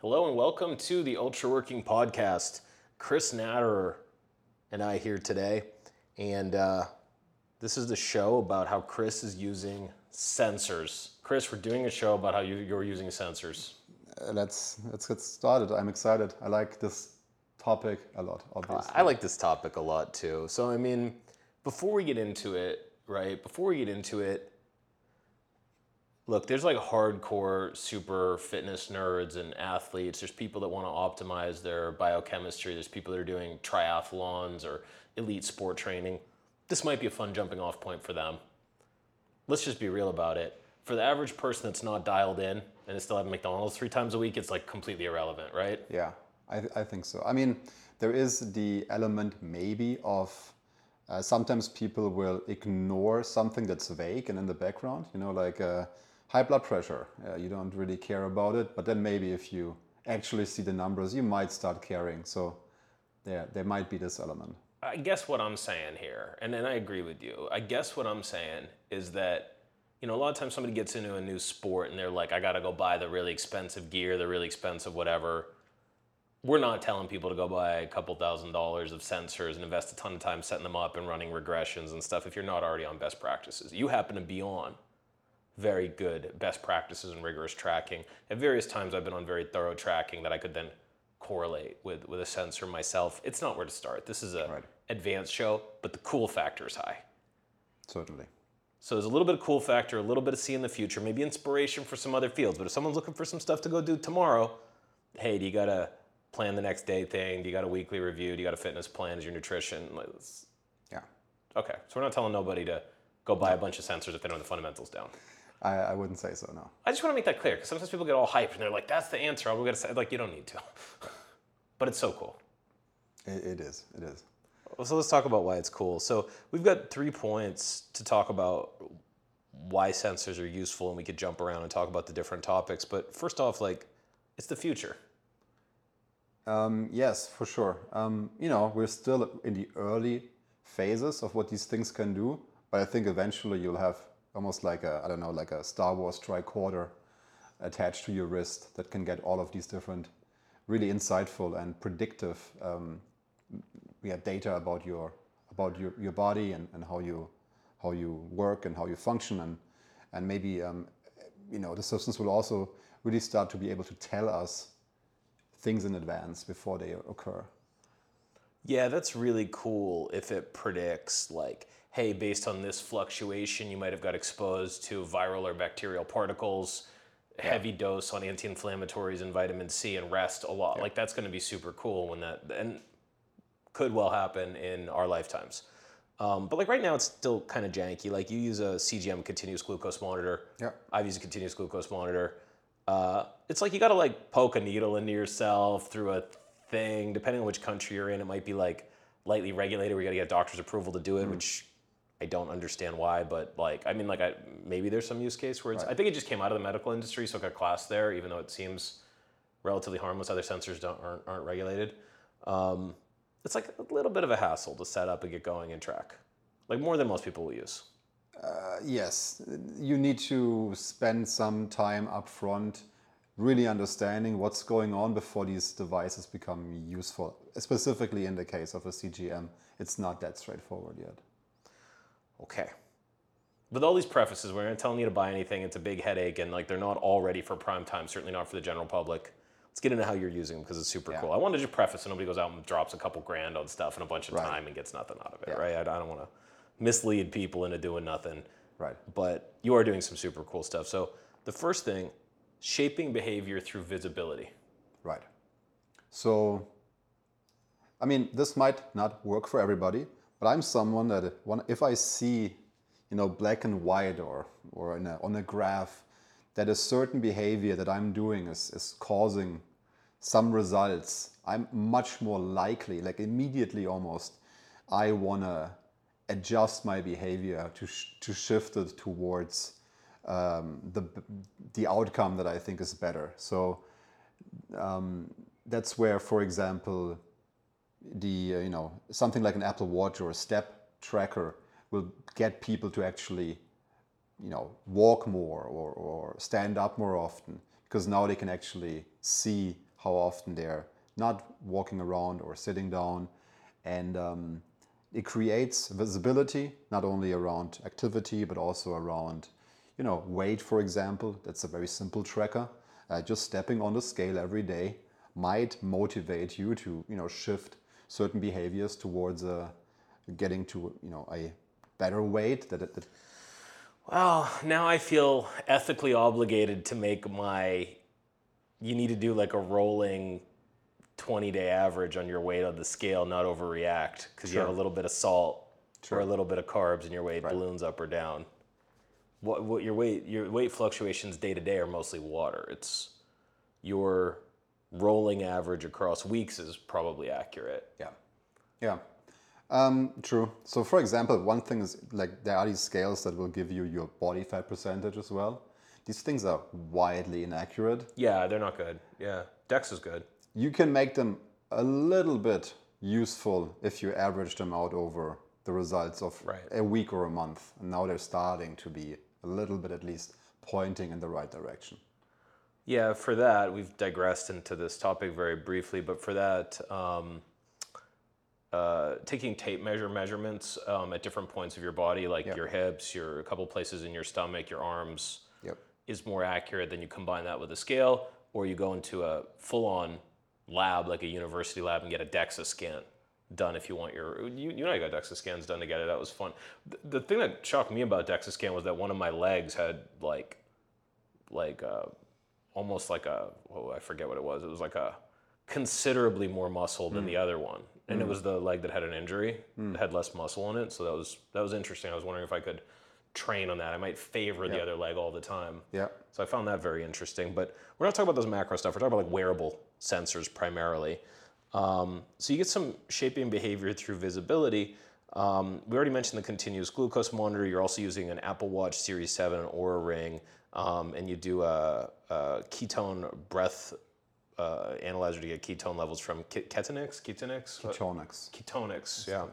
Hello and welcome to the Ultra Working Podcast. Chris Natterer and I here today, and uh, this is the show about how Chris is using sensors. Chris, we're doing a show about how you, you're using sensors. Uh, let's let's get started. I'm excited. I like this topic a lot. Obviously, I like this topic a lot too. So I mean, before we get into it, right? Before we get into it, look, there's like hardcore super fitness nerds and athletes. There's people that want to optimize their biochemistry. There's people that are doing triathlons or elite sport training. This might be a fun jumping off point for them. Let's just be real about it. For the average person that's not dialed in and is still having McDonald's three times a week, it's like completely irrelevant, right? yeah, I, I think so. I mean, there is the element maybe of uh, sometimes people will ignore something that's vague and in the background. You know, like uh, high blood pressure. Uh, you don't really care about it, but then maybe if you actually see the numbers, you might start caring. So there, there might be this element. I guess what I'm saying here, and then I agree with you. I guess what I'm saying is that, you know, a lot of times somebody gets into a new sport and they're like, I got to go buy the really expensive gear, the really expensive whatever. We're not telling people to go buy a couple thousand dollars of sensors and invest a ton of time setting them up and running regressions and stuff if you're not already on best practices. You happen to be on very good best practices and rigorous tracking. At various times, I've been on very thorough tracking that I could then correlate with, with a sensor myself. It's not where to start. This is a Right. advanced show, but the cool factor is high. Certainly. So there's a little bit of cool factor, a little bit of see in the future, maybe inspiration for some other fields. But if someone's looking for some stuff to go do tomorrow, hey, do you got a plan the next day thing? Do you got a weekly review? Do you got a fitness plan? Is your nutrition? Yeah. Okay, so we're not telling nobody to go buy a bunch of sensors if they don't have the fundamentals down. I, I wouldn't say so, no. I just want to make that clear because sometimes people get all hyped and they're like, "That's the answer." I'm gonna say like, you don't need to, but it's so cool. It, it is. It is. So let's talk about why it's cool. So we've got three points to talk about why sensors are useful, and we could jump around and talk about the different topics. But first off, like, it's the future. Um, yes, for sure. Um, you know, we're still in the early phases of what these things can do, but I think eventually you'll have almost like a, I don't know, like a Star Wars tricorder attached to your wrist that can get all of these different, really insightful and predictive, um, yeah, data about your about your, your body and, and how you how you work and how you function and and maybe um, you know the systems will also really start to be able to tell us things in advance before they occur. Yeah, that's really cool if it predicts like, hey, based on this fluctuation, you might have got exposed to viral or bacterial particles, heavy dose on anti-inflammatories and vitamin C and rest a lot. Like that's going to be super cool when that and could well happen in our lifetimes. Um, but like right now, it's still kind of janky. Like you use a CGM continuous glucose monitor. Yeah. I've used a continuous glucose monitor. Uh, it's like you got to like poke a needle into yourself through a thing. Depending on which country you're in, it might be like lightly regulated. where you got to get doctor's approval to do it, which I don't understand why. But like, I mean, like, I, maybe there's some use case where it's. I think it just came out of the medical industry, so it got class there, even though it seems relatively harmless. Other sensors don't aren't, aren't regulated. Um, it's like a little bit of a hassle to set up and get going and track, like more than most people will use. Uh, yes, you need to spend some time up front really understanding what's going on before these devices become useful. Specifically in the case of a CGM, it's not that straightforward yet. Okay. With all these prefaces, we're not telling you to buy anything. It's a big headache, and like they're not all ready for prime time. Certainly not for the general public. Let's get into how you're using them because it's super Yeah. cool. I wanted to just preface so nobody goes out and drops a couple grand on stuff and a bunch of Right. time and gets nothing out of it, Yeah. right? I, I don't want to mislead people into doing nothing. Right. But you are doing some super cool stuff. So the first thing, shaping behavior through visibility. Right. So, I mean, this might not work for everybody, but I'm someone that if I see, you know, black and white or, or a, on a graph, that a certain behavior that I'm doing is, is causing some results, I'm much more likely, like immediately almost, I want to adjust my behavior to, sh- to shift it towards um, the, the outcome that I think is better. So, that's where, for example, the uh, you know something like an Apple Watch or a step tracker will get people to actually you know walk more or, or stand up more often because now they can actually see how often they're not walking around or sitting down. And um, it creates visibility, not only around activity, but also around, you know, weight, for example. That's a very simple tracker. Uh, just stepping on the scale every day might motivate you to, you know, shift certain behaviors towards uh, getting to, you know, a better weight that, that well, now I feel ethically obligated to make my. You need to do like a rolling 20 day average on your weight on the scale, not overreact because you have a little bit of salt or a little bit of carbs and your weight balloons up or down. What, what your weight your weight fluctuations day to day are mostly water. It's your rolling average across weeks is probably accurate. Yeah. Yeah. Um, true. So, for example, one thing is like there are these scales that will give you your body fat percentage as well. These things are widely inaccurate. Yeah, they're not good. Yeah, Dex is good. You can make them a little bit useful if you average them out over the results of Right. a week or a month. And now they're starting to be a little bit at least pointing in the right direction. Yeah, for that, we've digressed into this topic very briefly, but for that, um, uh, taking tape measure measurements um, at different points of your body, like your hips, your a couple places in your stomach, your arms, Yep. is more accurate than you combine that with a scale, or you go into a full-on lab, like a university lab, and get a DEXA scan done if you want your. You, you and I got DEXA scans done together. That was fun. The, the thing that shocked me about DEXA scan was that one of my legs had like, like uh, almost like a oh I forget what it was. It was like a considerably more muscle than hmm. the other one, and it hmm. was the leg that had an injury, hmm. that had less muscle in it. So that was that was interesting. I was wondering if I could train on that. I might favor the other leg all the time. Yeah. So I found that very interesting. But we're not talking about those macro stuff. We're talking about like wearable sensors primarily. Um, so you get some shaping behavior through visibility. Um, we already mentioned the continuous glucose monitor. You're also using an Apple Watch Series 7 Oura Ring, um, and you do a, a ketone breath uh, analyzer to get ketone levels from Ke- Ketonix. Ketonix. What- Ketonix. Yeah.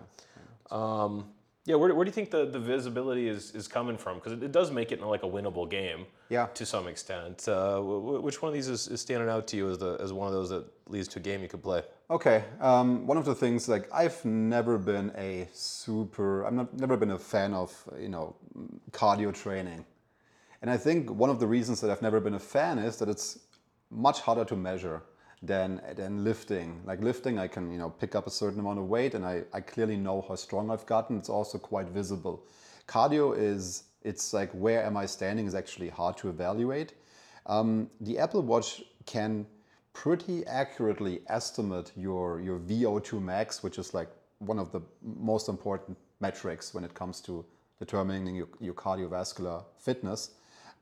Um, yeah. Where, where do you think the, the visibility is, is coming from? Because it, it does make it like a winnable game. Yeah. To some extent. Uh, wh- wh- which one of these is, is standing out to you as the as one of those that leads to a game you could play? Okay. Um, one of the things, like I've never been a super, I'm not never been a fan of you know cardio training, and I think one of the reasons that I've never been a fan is that it's much harder to measure than than lifting. Like lifting, I can you know pick up a certain amount of weight, and I I clearly know how strong I've gotten. It's also quite visible. Cardio is it's like where am I standing is actually hard to evaluate. Um, the Apple Watch can pretty accurately estimate your, your VO2 max, which is like one of the most important metrics when it comes to determining your, your cardiovascular fitness,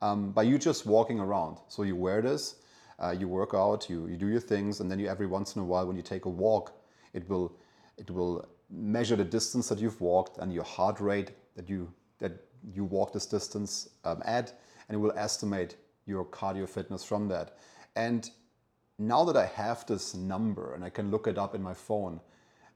um, by you just walking around. So you wear this, uh, you work out, you, you do your things, and then you every once in a while when you take a walk, it will it will measure the distance that you've walked and your heart rate that you that you walk this distance um, at, and it will estimate your cardio fitness from that. And now that I have this number and I can look it up in my phone,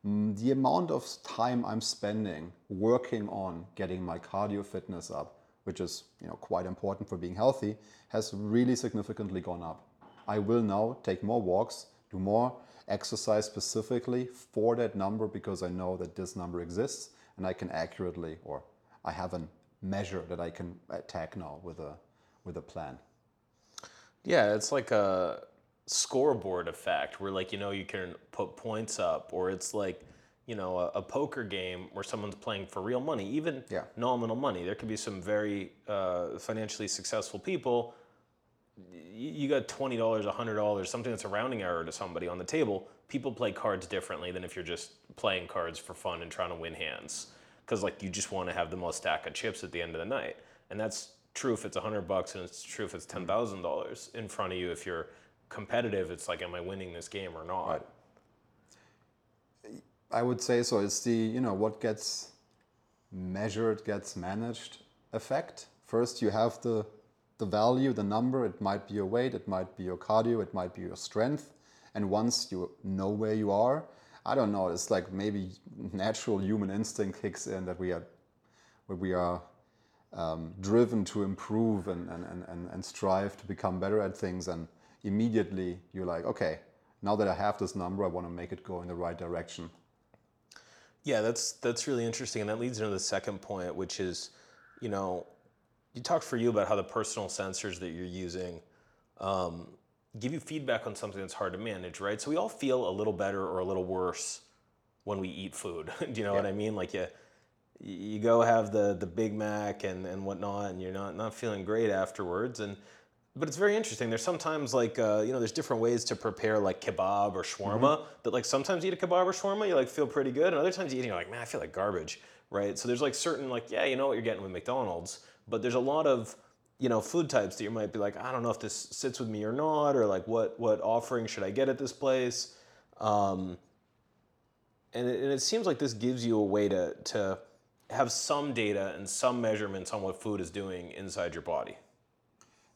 mm, the amount of time I'm spending working on getting my cardio fitness up, which is you know quite important for being healthy, has really significantly gone up. I will now take more walks, do more exercise specifically for that number because I know that this number exists and I can accurately or I have a measure that I can attack now with a with a plan. Yeah, it's like a scoreboard effect where, like, you know, you can put points up, or it's like, you know, a, a poker game where someone's playing for real money, even Yeah. nominal money. There could be some very uh, financially successful people. You got twenty dollars, hundred dollars, something that's a rounding error to somebody on the table. People play cards differently than if you're just playing cards for fun and trying to win hands, because like you just want to have the most stack of chips at the end of the night, and that's true if it's a hundred bucks, and it's true if it's ten thousand dollars in front of you. If you're competitive, it's like, am I winning this game or not? Right. I would say so. It's the you know what gets measured gets managed effect. First, you have the the value, the number. It might be your weight, it might be your cardio, it might be your strength. And once you know where you are, I don't know. It's like maybe natural human instinct kicks in that we are we are um, driven to improve and, and, and- and strive to become better at things and immediately you're like okay now that I have this number, I want to make it go in the right direction. Yeah, that's that's really interesting, and that leads into the second point, which is, you know, you talked for you about how the personal sensors that you're using um, give you feedback on something that's hard to manage, right? So we all feel a little better or a little worse when we eat food. Do you know what I mean? Like you, you go have the the Big Mac and and whatnot, and you're not not feeling great afterwards, and but it's very interesting. There's sometimes like uh, you know, there's different ways to prepare like kebab or shawarma. That like sometimes you eat a kebab or shawarma, you like feel pretty good, and other times you eat, it, you're like, man, I feel like garbage, right? So there's like certain like, yeah, you know what you're getting with McDonald's, but there's a lot of you know food types that you might be like, I don't know if this sits with me or not, or like what what offering should I get at this place, um, and it, and it seems like this gives you a way to to have some data and some measurements on what food is doing inside your body.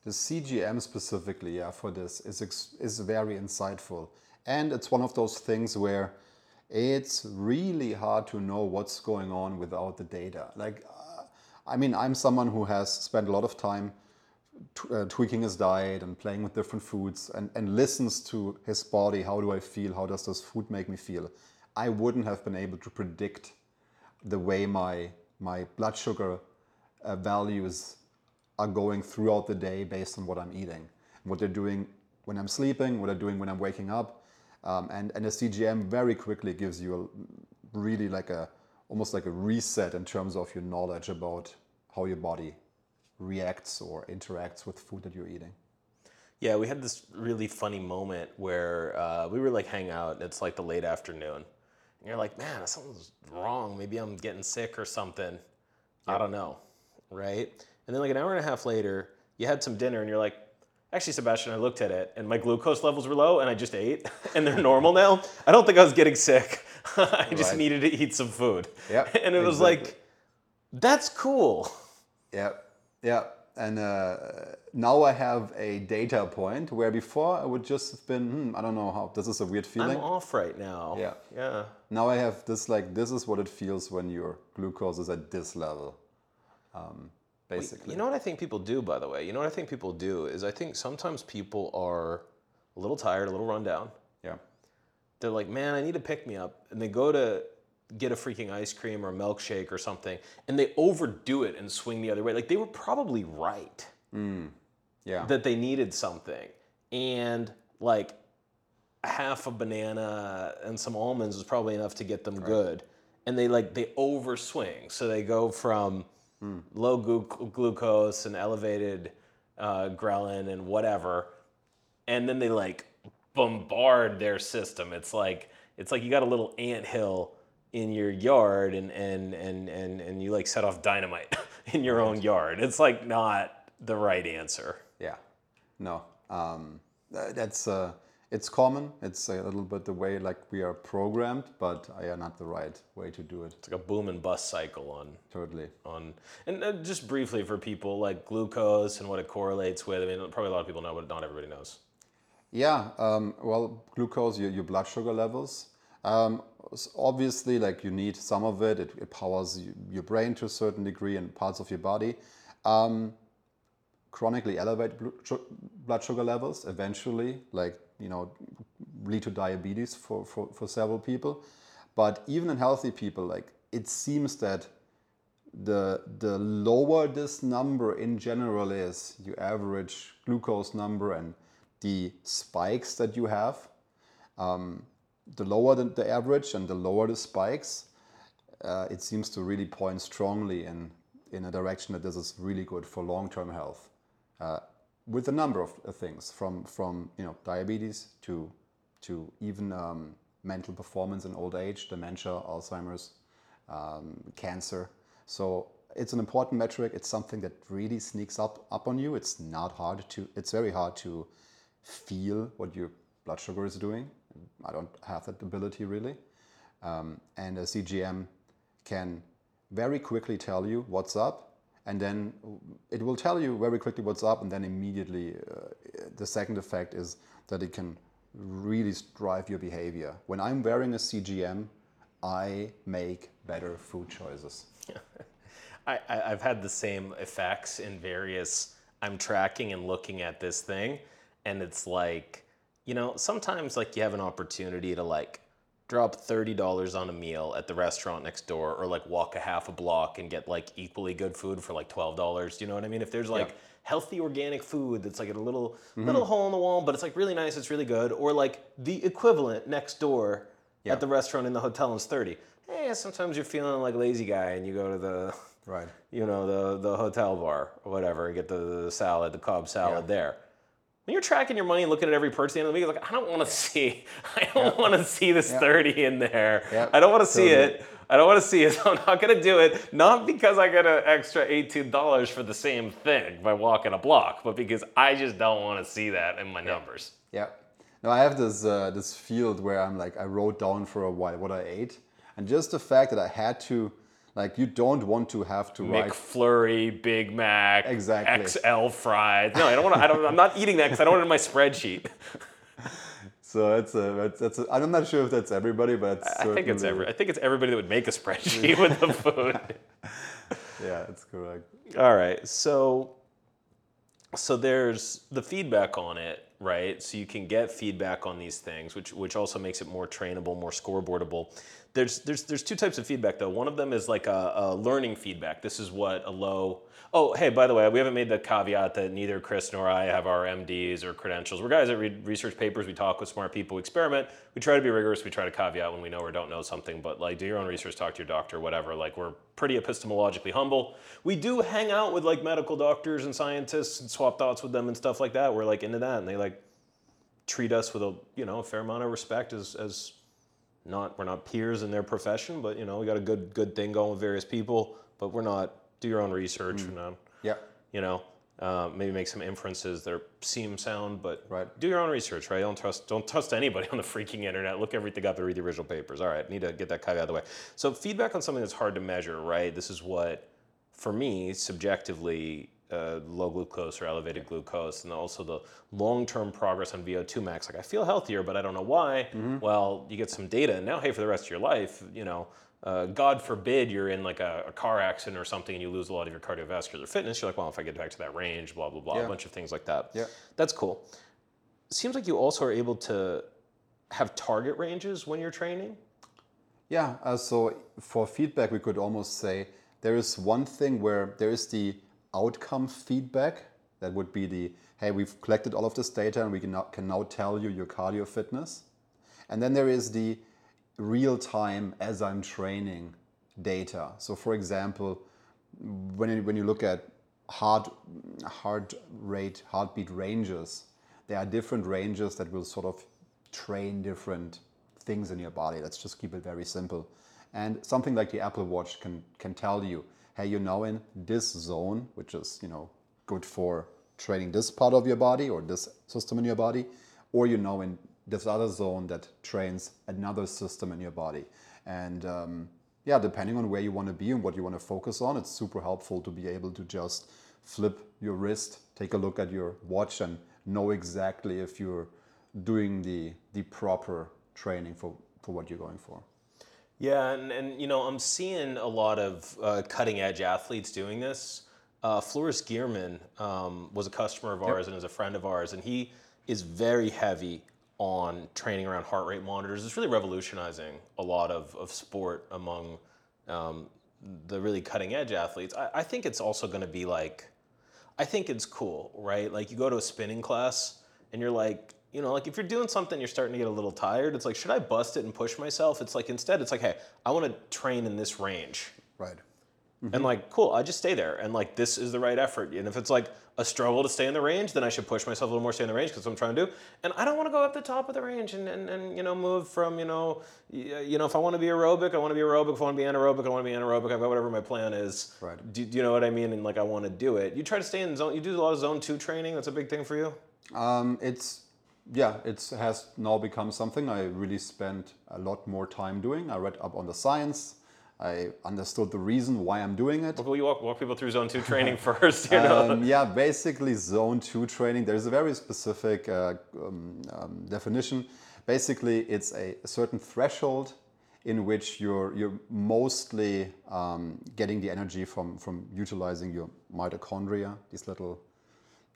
The CGM specifically, yeah, for this is is very insightful, and it's one of those things where it's really hard to know what's going on without the data. Like, uh, I mean, I'm someone who has spent a lot of time uh, tweaking his diet and playing with different foods and, and listens to his body. How do I feel? How does this food make me feel? I wouldn't have been able to predict the way my my blood sugar uh, values are going throughout the day based on what I'm eating, what they're doing when I'm sleeping, what they're doing when I'm waking up, um, and and the CGM very quickly gives you a, really like a almost like a reset in terms of your knowledge about how your body reacts or interacts with food that you're eating. Yeah, we had this really funny moment where uh, we were like hang out. And it's like the late afternoon, and you're like, man, something's wrong. Maybe I'm getting sick or something. I don't know, right? And then like an hour and a half later, you had some dinner, and you're like, actually, Sebastian, I looked at it, and my glucose levels were low, and I just ate, and they're normal now. I don't think I was getting sick. I just Right. needed to eat some food. Yeah, and it was like, that's cool. Yeah, yeah. And uh, now I have a data point where before I would just have been, hmm, I don't know how, this is a weird feeling. I'm off right now. Yeah. Yeah. Now I have this like, this is what it feels when your glucose is at this level, um, basically. You know what I think people do, by the way? You know what I think people do is I think sometimes people are a little tired, a little run down. yeah, They're like, man, I need to pick me up. And they go to get a freaking ice cream or a milkshake or something, and they overdo it and swing the other way. Like they were probably right mm. yeah, that they needed something. And like half a banana and some almonds was probably enough to get them good. And they like they overswing. So they go from low glu- glucose and elevated uh, ghrelin and whatever, and then they like bombard their system. It's like it's like you got a little ant hill in your yard and and and and, and you like set off dynamite in your own yard. It's like not the right answer. yeah. No, um, that's, uh, it's common. It's a little bit the way like we are programmed, but I are not the right way to do it. It's like a boom and bust cycle on Totally. on and uh, just briefly for people like glucose and what it correlates with. I mean, probably a lot of people know, but not everybody knows. Yeah, um, well, glucose, your, your blood sugar levels. Um, s- obviously, like you need some of it. It, it powers y- your brain to a certain degree and parts of your body. Um, chronically su- blood sugar levels eventually, like you know, lead to diabetes for, for, for several people. But even in healthy people, like it seems that the the lower this number in general is, your average glucose number and the spikes that you have, um, the lower the, the average and the lower the spikes, uh, it seems to really point strongly in in a direction that this is really good for long-term health, uh, with a number of uh, things from from you know diabetes to to even um, mental performance in old age, dementia, Alzheimer's, um, cancer. So it's an important metric. It's something that really sneaks up up on you. It's not hard to. It's very hard to feel what your blood sugar is doing. I don't have that ability really. Um, and a CGM can very quickly tell you what's up, and then it will tell you very quickly what's up, and then immediately uh, the second effect is that it can really drive your behavior. When I'm wearing a CGM, I make better food choices. I, I've had the same effects in various. I'm tracking and looking at this thing, and it's like you know, sometimes like you have an opportunity to like drop $30 on a meal at the restaurant next door or like walk a half a block and get like equally good food for like $12. Do you know what I mean? If there's like Yeah. healthy organic food that's like at a little Mm-hmm. little hole in the wall, but it's like really nice, it's really good, or like the equivalent next door Yeah. at the restaurant in the hotel and it's 30. Hey, sometimes you're feeling like lazy guy and you go to the Right. you know, the the hotel bar or whatever, and get the, the salad, the Cobb salad Yeah. there. When you're tracking your money and looking at every purchase at the end of the week, like I don't want to see, I don't want to see this thirty in there. Yeah. I don't want to see Totally. it. I don't want to see it. So I'm not gonna do it. Not because I get an extra eighteen dollars for the same thing by walking a block, but because I just don't want to see that in my numbers. Yeah. No, I have this uh, this field where I'm like I wrote down for a while what I ate, and just the fact that I had to, like, you don't want to have to write. McFlurry, Big Mac, Exactly. XL fries. No, I don't want to. I don't. I'm not eating that because I don't want it in my spreadsheet. So it's a, that's, that's a, I'm not sure if that's everybody, but it's I think it's every. I think it's everybody that would make a spreadsheet with the food. Yeah, it's correct. All right, so so there's the feedback on it, right? So you can get feedback on these things, which which also makes it more trainable, more scoreboardable. There's there's there's two types of feedback though. One of them is like a, a learning feedback. This is what a low. Oh, hey, by the way, we haven't made the caveat that neither Chris nor I have our MDs or credentials. We're guys that read research papers. We talk with smart people. We experiment. We try to be rigorous. We try to caveat when we know or don't know something. But like, do your own research. Talk to your doctor. Whatever. Like, we're pretty epistemologically humble. We do hang out with like medical doctors and scientists and swap thoughts with them and stuff like that. We're like into that, and they like treat us with a you know a fair amount of respect as as not we're not peers in their profession, but you know we got a good good thing going with various people. But we're not do your own research and um, Yeah. you know uh, maybe make some inferences that seem sound, but Right. do your own research, right? Don't trust don't trust anybody on the freaking internet. Look everything up and read the original papers. All right, need to get that caveat out of the way. So feedback on something that's hard to measure, right? This is what for me subjectively. Uh, low glucose or elevated glucose, and also the long-term progress on VO2 max. Like I feel healthier, but I don't know why. Well, you get some data, and now, hey, for the rest of your life, you know, uh, God forbid you're in like a, a car accident or something and you lose a lot of your cardiovascular fitness. You're like, well, if I get back to that range, blah blah blah, Yeah. a bunch of things like that. Yeah. That's cool. Seems like you also are able to have target ranges when you're training. Yeah, uh, so for feedback, we could almost say there is one thing where there is the outcome feedback. That would be the hey, we've collected all of this data and we can now, can now tell you your cardio fitness. And then there is the real time as I'm training data. So, for example, when you, when you look at heart heart rate heartbeat ranges, there are different ranges that will sort of train different things in your body. Let's just keep it very simple. And something like the Apple Watch can can tell you, hey, you're now in this zone, which is you know good for training this part of your body or this system in your body, or you know in this other zone that trains another system in your body. And um, yeah, depending on where you want to be and what you want to focus on, it's super helpful to be able to just flip your wrist, take a look at your watch, and know exactly if you're doing the the proper training for for what you're going for. Yeah, and, and you know, I'm seeing a lot of uh, cutting edge athletes doing this. Uh, Floris Gierman um, was a customer of ours and is a friend of ours, and he is very heavy on training around heart rate monitors. It's really revolutionizing a lot of, of sport among um, the really cutting edge athletes. I, I think it's also going to be like, I think it's cool, right? Like you go to a spinning class and you're like, you know, like if you're doing something, you're starting to get a little tired. It's like, should I bust it and push myself? It's like instead, it's like, hey, I want to train in this range. Right. And like, cool, I just stay there. And like, this is the right effort. And if it's like a struggle to stay in the range, then I should push myself a little more, stay in the range because I'm trying to do. And I don't want to go up the top of the range and, and, and you know, move from, you know, you know, if I want to be aerobic, I want to be aerobic. If I want to be anaerobic, I want to be anaerobic. I've got whatever my plan is. Right. Do, do you know what I mean? And like, I want to do it. You try to stay in zone, you do a lot of zone two training. That's a big thing for you. Um, it's yeah, it has now become something I really spent a lot more time doing. I read up on the science. I understood the reason why I'm doing it. Will you walk, walk people through zone two training first? You know? Um, yeah, basically zone two training. There's a very specific uh, um, um, definition. Basically, it's a, a certain threshold in which you're you're mostly um, getting the energy from from utilizing your mitochondria, these little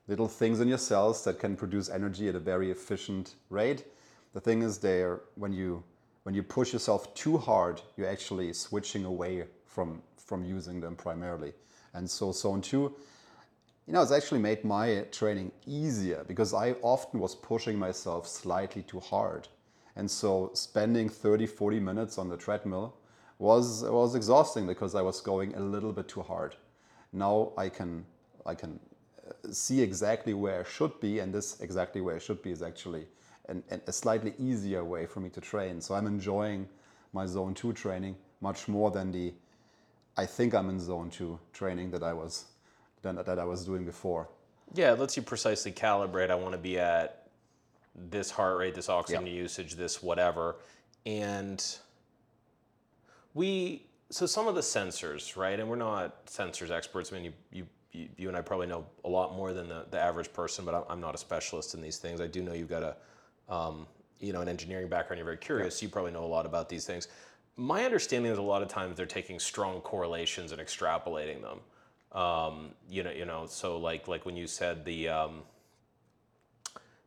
little things in your cells that can produce energy at a very efficient rate. The thing is, there when you when you push yourself too hard, you're actually switching away from from using them primarily. And so zone two, you know, it's actually made my training easier because I often was pushing myself slightly too hard. And so spending 30, 40 minutes on the treadmill was was exhausting because I was going a little bit too hard. Now I can I can see exactly where I should be, and this exactly where I should be is actually an, an, a slightly easier way for me to train. So I'm enjoying my zone two training much more than the I think I'm in zone two training that I was than that I was doing before. Yeah, it lets you precisely calibrate. I want to be at this heart rate, this oxygen Yeah. usage, this whatever, and we so some of the sensors, right? And we're not sensors experts. I mean, you you you, you and I probably know a lot more than the, the average person, but I'm, I'm not a specialist in these things. I do know you've got a um, you know an engineering background. You're very curious. You probably know a lot about these things. My understanding is a lot of times they're taking strong correlations and extrapolating them. Um, you know, you know. So like like when you said the um,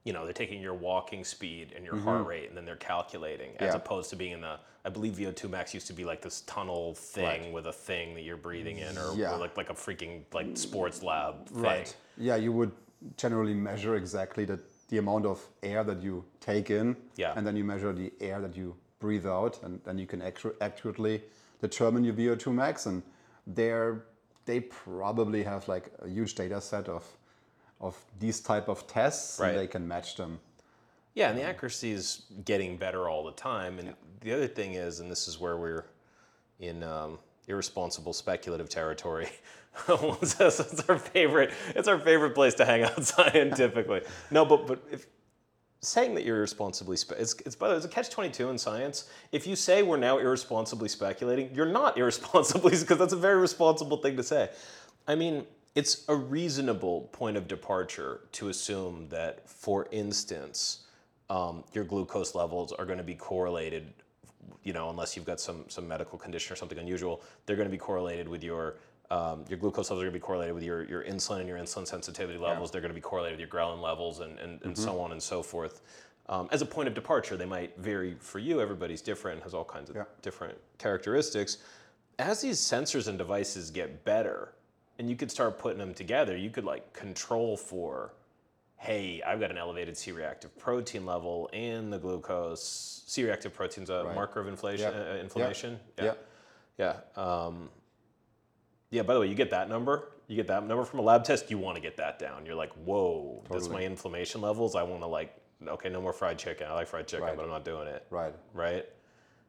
you know, they're taking your walking speed and your heart rate and then they're calculating as Mm-hmm. Yeah. opposed to being in the, I believe VO2 max used to be like this tunnel thing with a thing that you're breathing in or, Yeah. or like, like a freaking like sports lab thing. Right. Yeah, you would generally measure exactly the, the amount of air that you take in. Yeah. And then you measure the air that you breathe out, and then you can accu- accurately determine your VO2 max. And they're, they probably have like a huge data set of, of these type of tests, Right. and they can match them. Yeah, and the accuracy is getting better all the time. And the other thing is, and this is where we're in um, irresponsible speculative territory. it's our favorite. It's our favorite place to hang out scientifically. No, but but if saying that you're irresponsibly spe- it's, it's by the way, it's a catch 22 in science if you say we're now irresponsibly speculating you're not irresponsibly because that's a very responsible thing to say i mean it's a reasonable point of departure to assume that for instance um, your glucose levels are going to be correlated you know, unless you've got some some medical condition or something unusual, they're going to be correlated with your um, your glucose levels are going to be correlated with your, your insulin and your insulin sensitivity levels. They're going to be correlated with your ghrelin levels and, and, and so on and so forth. Um, as a point of departure, they might vary for you. Everybody's different has all kinds of Yeah. different characteristics. As these sensors and devices get better, and you could start putting them together, you could like control for hey, I've got an elevated C-reactive protein level and the glucose. C-reactive protein's a Right. marker of inflation, Yep. uh, inflammation. Yeah. Yeah. Um, yeah. By the way, you get that number. You get that number from a lab test. You want to get that down. You're like, whoa, that's my inflammation levels. I want to like, okay, no more fried chicken. I like fried chicken, Right. but I'm not doing it. Right. Right.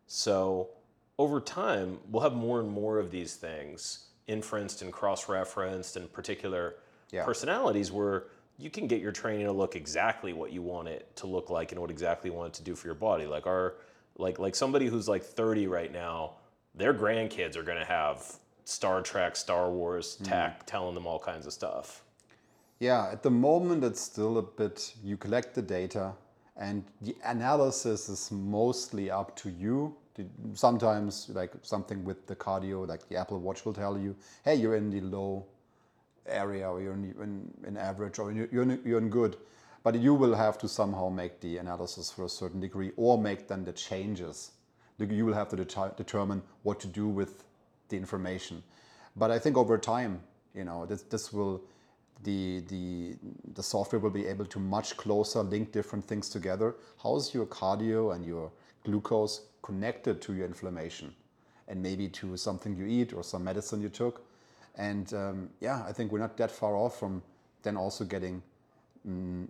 So over time, we'll have more and more of these things inferenced and cross-referenced and particular Yeah. personalities where you can get your training to look exactly what you want it to look like and what exactly you want it to do for your body. Like our like like somebody who's like 30 right now, their grandkids are gonna have Star Trek, Star Wars hmm. tech telling them all kinds of stuff. Yeah, at the moment it's still a bit, you collect the data and the analysis is mostly up to you. Sometimes, like something with the cardio, like the Apple Watch will tell you, hey, you're in the low area or you're in, in, in average or you're in, you're in good. But you will have to somehow make the analysis for a certain degree or make then the changes. You will have to determine what to do with the information. But I think over time, you know, this, this will, the, the, the software will be able to much closer link different things together. How's your cardio and your glucose connected to your inflammation? And maybe to something you eat or some medicine you took. And um, yeah, I think we're not that far off from then also getting mm,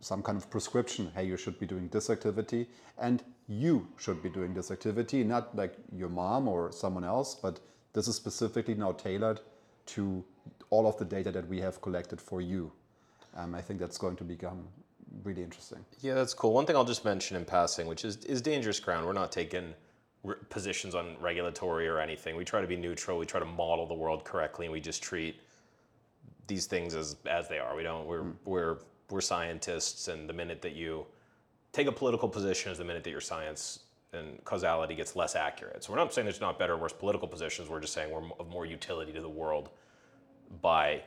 some kind of prescription. Hey, you should be doing this activity, and you should be doing this activity, not like your mom or someone else, but this is specifically now tailored to all of the data that we have collected for you. Um, I think that's going to become really interesting. Yeah, that's cool. One thing I'll just mention in passing, which is, is dangerous ground. We're not taking r- positions on regulatory or anything. We try to be neutral. We try to model the world correctly, and we just treat these things as as they are. We don't. We're mm. we're we're scientists, and the minute that you take a political position is the minute that your science and causality gets less accurate. So we're not saying there's not better or worse political positions. We're just saying we're of more utility to the world by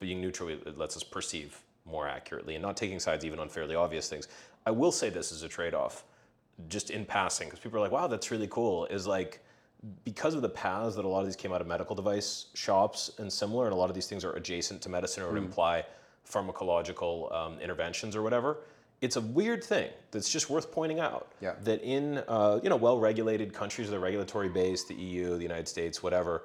being neutral. It lets us perceive more accurately and not taking sides even on fairly obvious things. I will say this is a trade off, just in passing, because people are like, wow, that's really cool. Is like, because of the paths that a lot of these came out of medical device shops and similar, and a lot of these things are adjacent to medicine or would imply pharmacological um, interventions or whatever. It's a weird thing that's just worth pointing out. Yeah. That in uh, you know well-regulated countries, the regulatory base, the EU, the United States, whatever,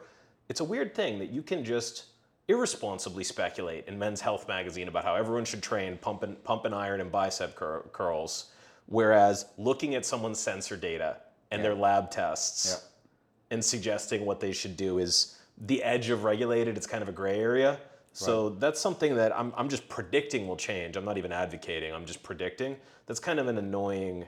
it's a weird thing that you can just irresponsibly speculate in Men's Health magazine about how everyone should train pump and, pump and iron and bicep cur- curls, whereas looking at someone's sensor data and their lab tests Yeah. and suggesting what they should do is the edge of regulated. It's kind of a gray area. So that's something that I'm, I'm just predicting will change. I'm not even advocating, I'm just predicting. That's kind of an annoying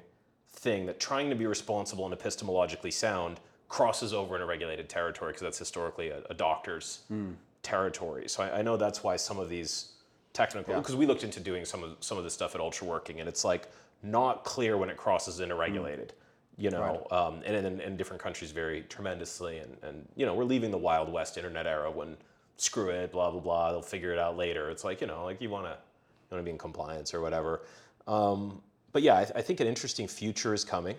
thing that trying to be responsible and epistemologically sound crosses over into regulated territory because that's historically a, a doctor's hmm. Territory. So I, I know that's why some of these technical, because we looked into doing some of some of this stuff at Ultra Working, and it's like not clear when it crosses into regulated. You know, um, and, and, and different countries vary tremendously, and, and you know we're leaving the Wild West internet era when screw it, blah blah blah, they'll figure it out later. It's like you know, like you want to you want to be in compliance or whatever. Um, but yeah, I, I think an interesting future is coming.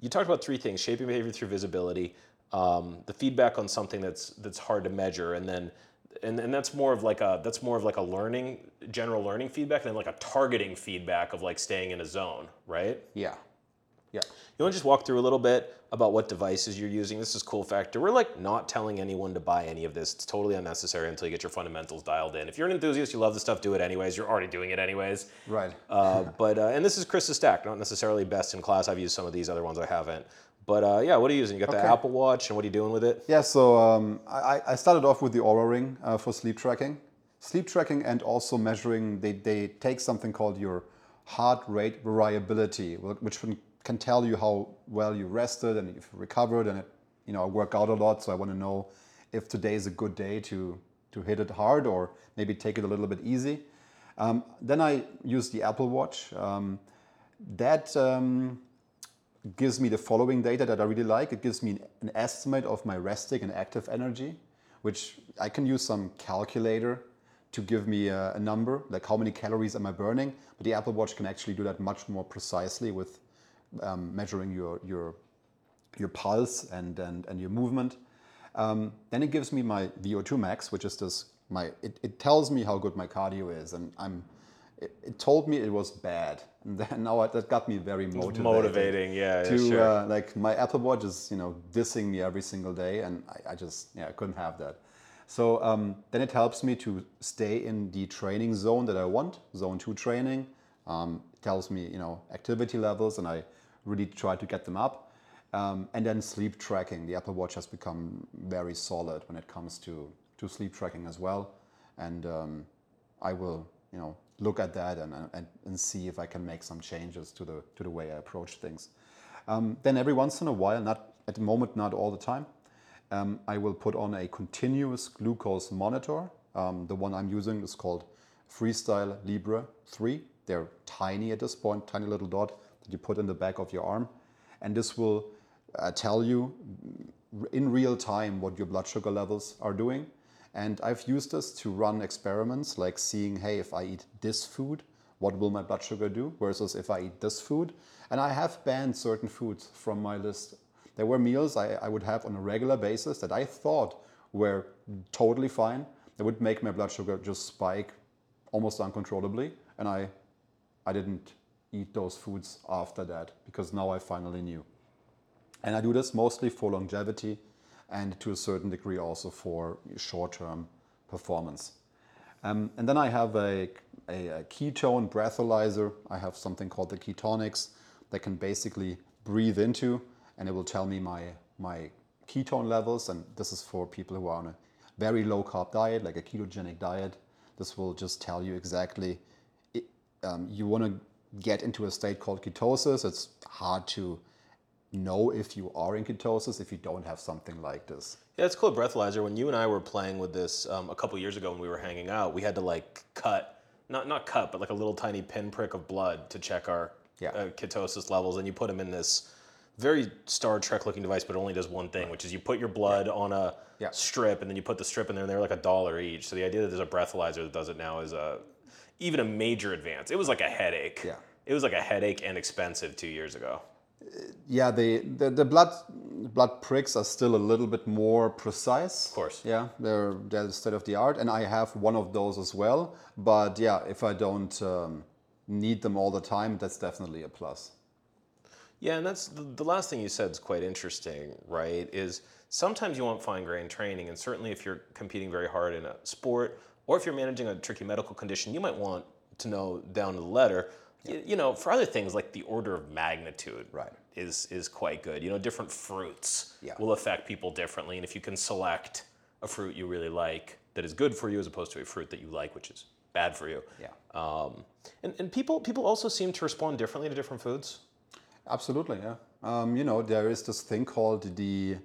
You talked about three things: shaping behavior through visibility, um, the feedback on something that's that's hard to measure, and then and, and that's more of like a that's more of like a learning general learning feedback than like a targeting feedback of like staying in a zone, right? Yeah. Yeah. You want to just walk through a little bit about what devices you're using? This is cool factor. We're like not telling anyone to buy any of this. It's totally unnecessary until you get your fundamentals dialed in. If you're an enthusiast, you love the stuff, do it anyways. You're already doing it anyways. Right. Uh, but uh, and this is Chris's stack, not necessarily best in class. I've used some of these other ones I haven't. But uh, yeah, what are you using? You got the Okay. Apple Watch, and what are you doing with it? Yeah, so um, I, I started off with the Oura Ring uh, for sleep tracking. Sleep tracking and also measuring, they, they take something called your heart rate variability, which can- can tell you how well you rested and if you recovered. And it, you know, I work out a lot, so I want to know if today is a good day to, to hit it hard or maybe take it a little bit easy. Um, then I use the Apple Watch. Um, that um, gives me the following data that I really like. It gives me an, estimate of my resting and active energy, which I can use some calculator to give me a, a number, like how many calories am I burning. But the Apple Watch can actually do that much more precisely with um, measuring your, your, your pulse and, and, and your movement. Um, then it gives me my VO2 max, which is this my it, it tells me how good my cardio is, and I'm it, it told me it was bad, and then now I, that got me very motivated. Motivating, yeah, yeah, To sure. uh, like my Apple Watch is you know dissing me every single day, and I, I just yeah I couldn't have that. So um, then it helps me to stay in the training zone that I want, zone two training. Um, it tells me you know activity levels, and I really try to get them up. Um, and then sleep tracking. The Apple Watch has become very solid when it comes to, to sleep tracking as well. And um, I will, you know, look at that and, and, and see if I can make some changes to the, to the way I approach things. Um, then every once in a while, not at the moment, not all the time, um, I will put on a continuous glucose monitor. Um, the one I'm using is called Freestyle Libre 3. They're tiny at this point, tiny little dot that you put in the back of your arm. And this will uh, tell you in real time what your blood sugar levels are doing. And I've used this to run experiments like seeing, hey, if I eat this food, what will my blood sugar do versus if I eat this food. And I have banned certain foods from my list. There were meals I, I would have on a regular basis that I thought were totally fine. That would make my blood sugar just spike almost uncontrollably. And I, I didn't eat those foods after that because now I finally knew. And I do this mostly for longevity and to a certain degree also for short term performance. Um, and then I have a, a, a ketone breathalyzer. I have something called the Ketonix that can basically breathe into and it will tell me my, my ketone levels. And this is for people who are on a very low carb diet, like a ketogenic diet. This will just tell you exactly it, um, you want to get into a state called ketosis. It's hard to know if you are in ketosis if you don't have something like this. Yeah, it's cool. Breathalyzer. When you and I were playing with this um, a couple years ago when we were hanging out, we had to like cut, not not cut, but like a little tiny pinprick of blood to check our Yeah. uh, ketosis levels, and you put them in this very Star Trek looking device, but it only does one thing, which is you put your blood on a Yeah. strip, and then you put the strip in there, and they're like a dollar each. So the idea that there's a breathalyzer that does it now is uh, even a major advance. It was like a headache. Yeah. It was like a headache and expensive two years ago. Yeah, the, the, the blood blood pricks are still a little bit more precise. Of course. Yeah, they're they're state of the art, and I have one of those as well. But yeah, if I don't um, need them all the time, that's definitely a plus. Yeah, and that's the, the last thing you said is quite interesting, right? Is sometimes you want fine grained training, and certainly if you're competing very hard in a sport or if you're managing a tricky medical condition, you might want to know down to the letter. You, you know, for other things like the order of magnitude, Right. is is quite good. You know, different fruits Yeah. will affect people differently, and if you can select a fruit you really like that is good for you as opposed to a fruit that you like which is bad for you. Yeah. Um, and, and people people also seem to respond differently to different foods. Absolutely, yeah. Um, you know, there is this thing called the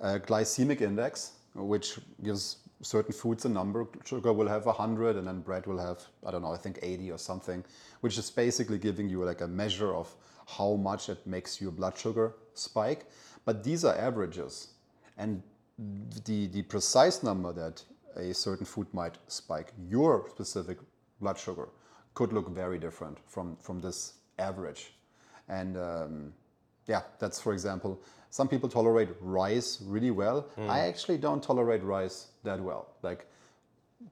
uh, glycemic index, which gives certain foods a number. Sugar will have 100, and then bread will have, I don't know, I think 80 or something, which is basically giving you like a measure of how much it makes your blood sugar spike. But these are averages. And the, the precise number that a certain food might spike your specific blood sugar could look very different from, from this average. And um, yeah, that's for example, some people tolerate rice really well. I actually don't tolerate rice that well. Like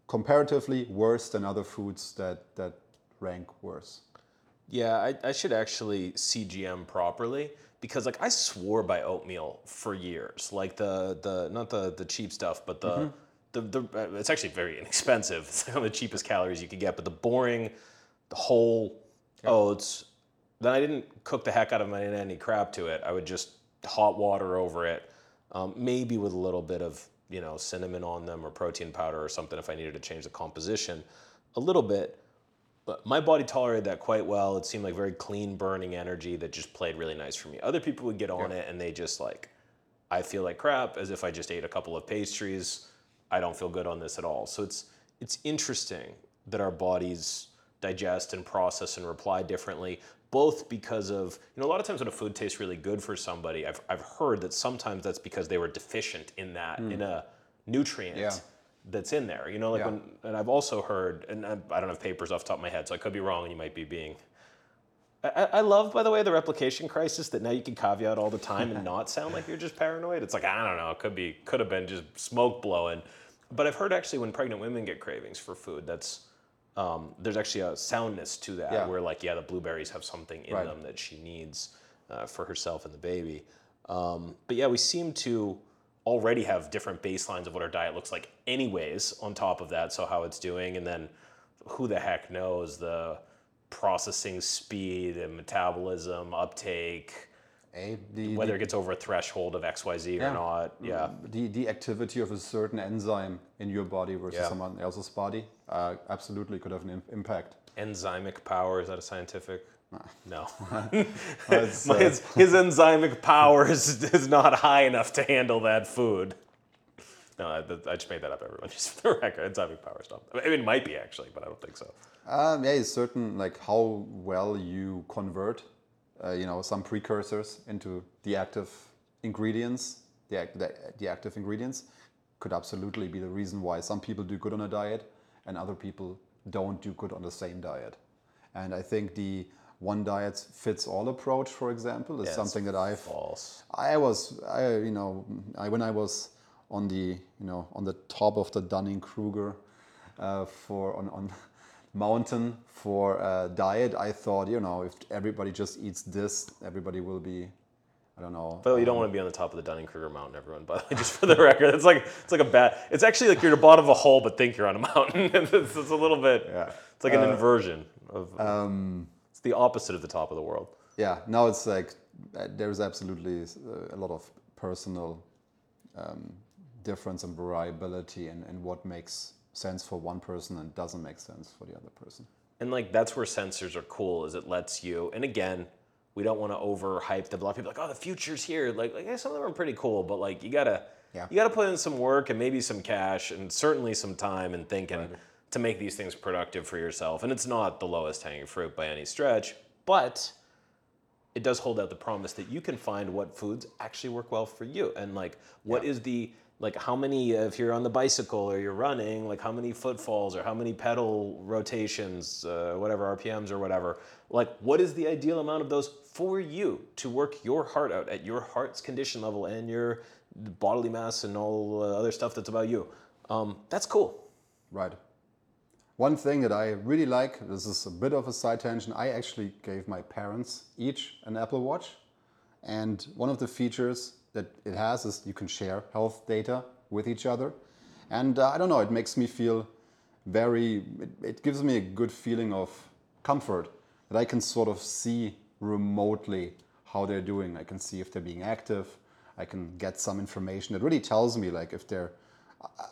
comparatively worse than other foods that, that rank worse. Yeah, I, I should actually CGM properly because like I swore by oatmeal for years. Like the the not the the cheap stuff, but the the, the uh, it's actually very inexpensive. It's like one of the cheapest calories you could get, but the boring, the whole oats. Then I didn't cook the heck out of my any crap to it. I would just hot water over it, um, maybe with a little bit of you know cinnamon on them or protein powder or something if I needed to change the composition, a little bit. But my body tolerated that quite well. It seemed like very clean burning energy that just played really nice for me. Other people would get on it and they just like, I feel like crap as if I just ate a couple of pastries. I don't feel good on this at all. So it's it's interesting that our bodies digest and process and reply differently, both because of you know a lot of times when a food tastes really good for somebody, I've I've heard that sometimes that's because they were deficient in that in mm. a nutrient Yeah. that's in there. You know, like Yeah. when, and I've also heard, and I I don't have papers off the top of my head, so I could be wrong, and you might be being. I, I I love, by the way, the replication crisis that now you can caveat all the time and not sound like you're just paranoid. It's like I don't know, it could be, could have been just smoke blowing, but I've heard actually when pregnant women get cravings for food, that's um, there's actually a soundness to that Yeah. where like yeah, the blueberries have something in Right. them that she needs uh, for herself and the baby. Um, but yeah, we seem to already have different baselines of what our diet looks like, anyways. On top of that, so how it's doing, and then who the heck knows the processing speed and metabolism, uptake, A, the, whether it gets over a threshold of X, Y, Z Yeah. or not. Yeah. the, the activity of a certain enzyme in your body versus Yeah. someone else's body uh, absolutely could have an impact. Enzymic power is that a scientific? No. Uh, his, his enzymic power is, is not high enough to handle that food. No, I, I just made that up, everyone. Just for the record, enzymic power stuff. I mean, it might be actually, but I don't think so. Um, yeah, it's certain like how well you convert, uh, you know, some precursors into the active ingredients. The, the the active ingredients could absolutely be the reason why some people do good on a diet and other people don't do good on the same diet. And I think the one diet fits all approach, for example, is Yeah, something that I've False. I was, I, you know, I, when I was on the, you know, on the top of the Dunning Kruger uh, for on, on mountain for a diet, I thought, you know, if everybody just eats this, everybody will be, I don't know. But you don't want to be on the top of the Dunning Kruger mountain, everyone. But just for the record, it's like it's like a bad. It's actually like you're at the bottom of a hole, but think you're on a mountain. it's, it's a little bit. Yeah. It's like an inversion of. Um, it's the opposite of the top of the world. yeah, now it's like uh, there's absolutely uh, a lot of personal um, difference and variability in, in what makes sense for one person and doesn't make sense for the other person. And like that's where sensors are cool, is it lets you. And again, we don't want to overhype them. A lot of people like, oh, the future's here. Like, like yeah, some of them are pretty cool, but like you gotta, Yeah. you gotta put in some work and maybe some cash and certainly some time and thinking to make these things productive for yourself. And it's not the lowest hanging fruit by any stretch, but it does hold out the promise that you can find what foods actually work well for you and like what is the like how many if you're on the bicycle or you're running like how many footfalls or how many pedal rotations uh, whatever rpms or whatever like what is the ideal amount of those for you to work your heart out at your heart's condition level and your bodily mass and all other stuff that's about you um, that's cool Right. One thing that I really like, this is a bit of a side tangent, I actually gave my parents each an Apple Watch. And one of the features that it has is you can share health data with each other. And uh, I don't know, it makes me feel very, it, it gives me a good feeling of comfort that I can sort of see remotely how they're doing. I can see if they're being active. I can get some information that really tells me like if they're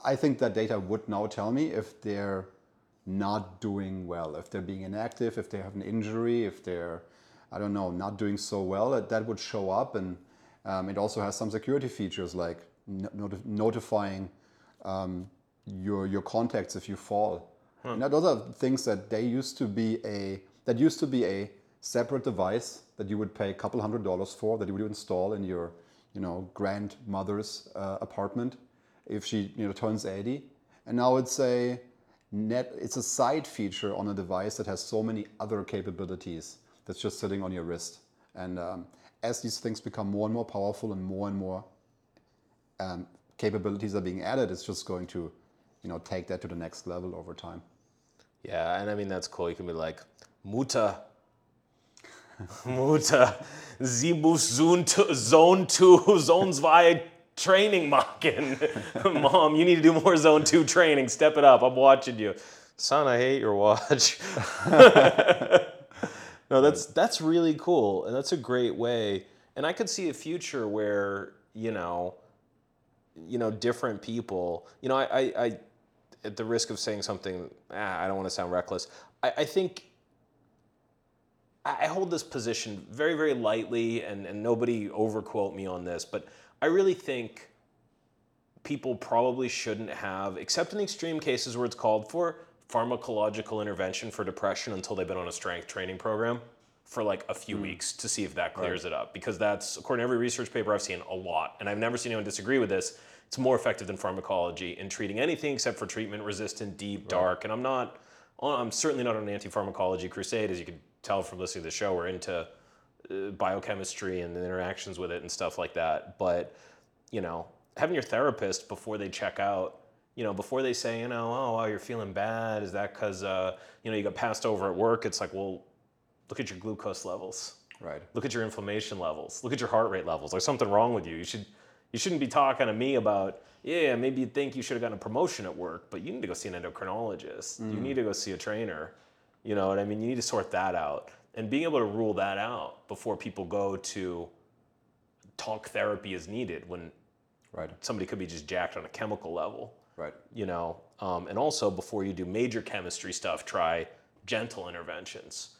I think that data would now tell me if they're not doing well, if they're being inactive, if they have an injury, if they're, I don't know, not doing so well, that, that would show up. And um, it also has some security features like not- notifying um, your, your contacts if you fall. Now those are things that they used to be a, that used to be a separate device that you would pay a couple hundred dollars for, that you would install in your, you know, grandmother's uh, apartment if she you know turns 80 and now it's a net it's a side feature on a device that has so many other capabilities that's just sitting on your wrist. And um, as these things become more and more powerful and more and more um, capabilities are being added it's just going to you know take that to the next level over time Yeah, and I mean that's cool. You can be like, Muta, Muta, Sie muss Zone two, Zone two, Zone zwei training machen. Mom, you need to do more Zone two training. Step it up. I'm watching you. Son, I hate your watch. no, that's that's really cool, and that's a great way. And I could see a future where you know, you know, different people. You know, I, I, I at the risk of saying something, ah, I don't want to sound reckless. I, I think I hold this position very, very lightly, and, and nobody overquote me on this, but I really think people probably shouldn't have, except in extreme cases where it's called for, pharmacological intervention for depression until they've been on a strength training program for like a few weeks to see if that clears it up. Because that's, according to every research paper I've seen, a lot. And I've never seen anyone disagree with this. It's more effective than pharmacology in treating anything except for treatment resistant, deep, dark. And I'm not, I'm certainly not on an anti pharmacology crusade. As you can tell from listening to the show, we're into uh, biochemistry and the interactions with it and stuff like that. But, you know, having your therapist before they check out, you know, before they say, you know, oh, wow, you're feeling bad. Is that because, uh, you know, you got passed over at work? It's like, well, look at your glucose levels. right Look at your inflammation levels. Look at your heart rate levels. There's something wrong with you. You should, you shouldn't be talking to me about, yeah, maybe you think you should have gotten a promotion at work, but you need to go see an endocrinologist. You need to go see a trainer. You know what I mean? You need to sort that out. And being able to rule that out before people go to talk therapy is needed when right somebody could be just jacked on a chemical level, right you know. Um, and also before you do major chemistry stuff, try gentle interventions.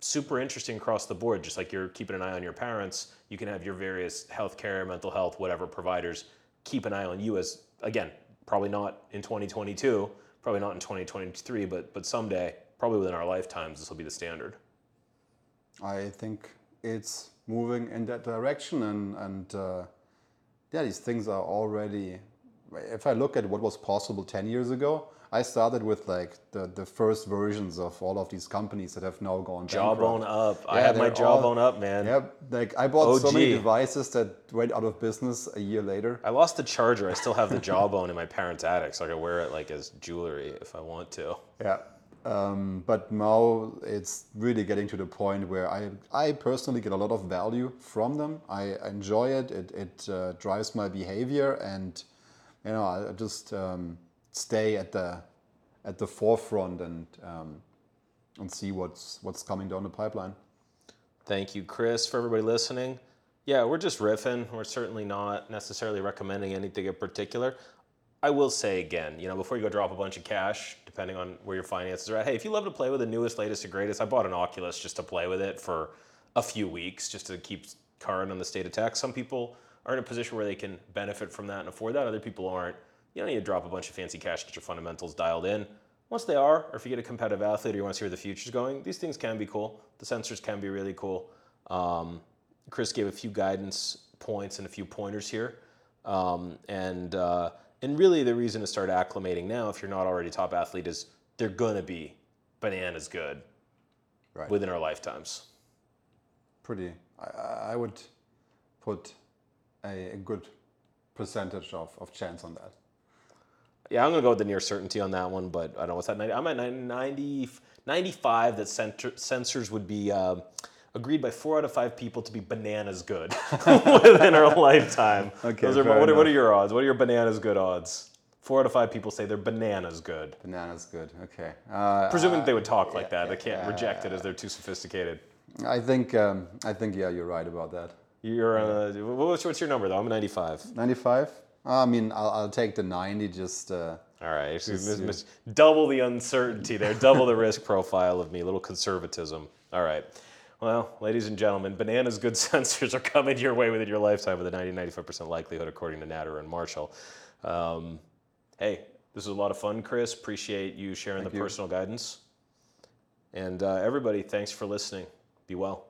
Super interesting across the board. Just like you're keeping an eye on your parents, you can have your various healthcare, mental health, whatever providers keep an eye on you as again, probably not in 2022, probably not in 2023, but but someday, probably within our lifetimes, this will be the standard. I think it's moving in that direction, and and uh, yeah, these things are already. If I look at what was possible ten years ago, I started with like the, the first versions of all of these companies that have now gone Jawbone up. I Yeah, have my they're all- jawbone up, man. Yeah, like I bought so many devices that went out of business a year later. I lost the charger. I still have the jawbone in my parents' attic, so I can wear it like as jewelry if I want to. Yeah. Um, but now it's really getting to the point where I, I personally get a lot of value from them. I enjoy it. It, it uh, drives my behavior, and you know I just um, stay at the at the forefront and um, and see what's what's coming down the pipeline. Thank you, Chris, for everybody listening. Yeah, we're just riffing. We're certainly not necessarily recommending anything in particular. I will say again, you know, before you go drop a bunch of cash, depending on where your finances are at, hey, if you love to play with the newest, latest, and greatest, I bought an Oculus just to play with it for a few weeks, just to keep current on the state of tech. Some people are in a position where they can benefit from that and afford that. Other people aren't. You don't need to drop a bunch of fancy cash, get your fundamentals dialed in. Once they are, or if you get a competitive athlete or you want to see where the future's going, these things can be cool. The sensors can be really cool. Um, Chris gave a few guidance points and a few pointers here. Um, and uh, and really, the reason to start acclimating now, if you're not already a top athlete, is they're gonna be bananas good Right. within our lifetimes. Pretty. I, I would put a, a good percentage of, of chance on that. Yeah, I'm gonna go with the near certainty on that one, but I don't know what's that. 90, I'm at 90, 95 that center, sensors would be um, agreed by four out of five people to be bananas good within our lifetime. Okay, Those are, what, are, what are your odds? What are your bananas good odds? Four out of five people say they're bananas good. Bananas good. Okay. Uh, Presuming they would talk like that, yeah, they can't reject it as they're too sophisticated. I think um, I think yeah, you're right about that. You're uh, what's, what's your number though? I'm 95. 95. I mean, I'll, I'll take the 90. Just uh, All right, it's double the uncertainty there, double the risk profile of me, a little conservatism. All right. Well, ladies and gentlemen, bananas good sensors are coming your way within your lifetime with a 90 95% likelihood, according to Natterer and Marshall. Um, hey, this was a lot of fun, Chris. Appreciate you sharing the you. personal guidance. And uh, everybody, thanks for listening. Be well.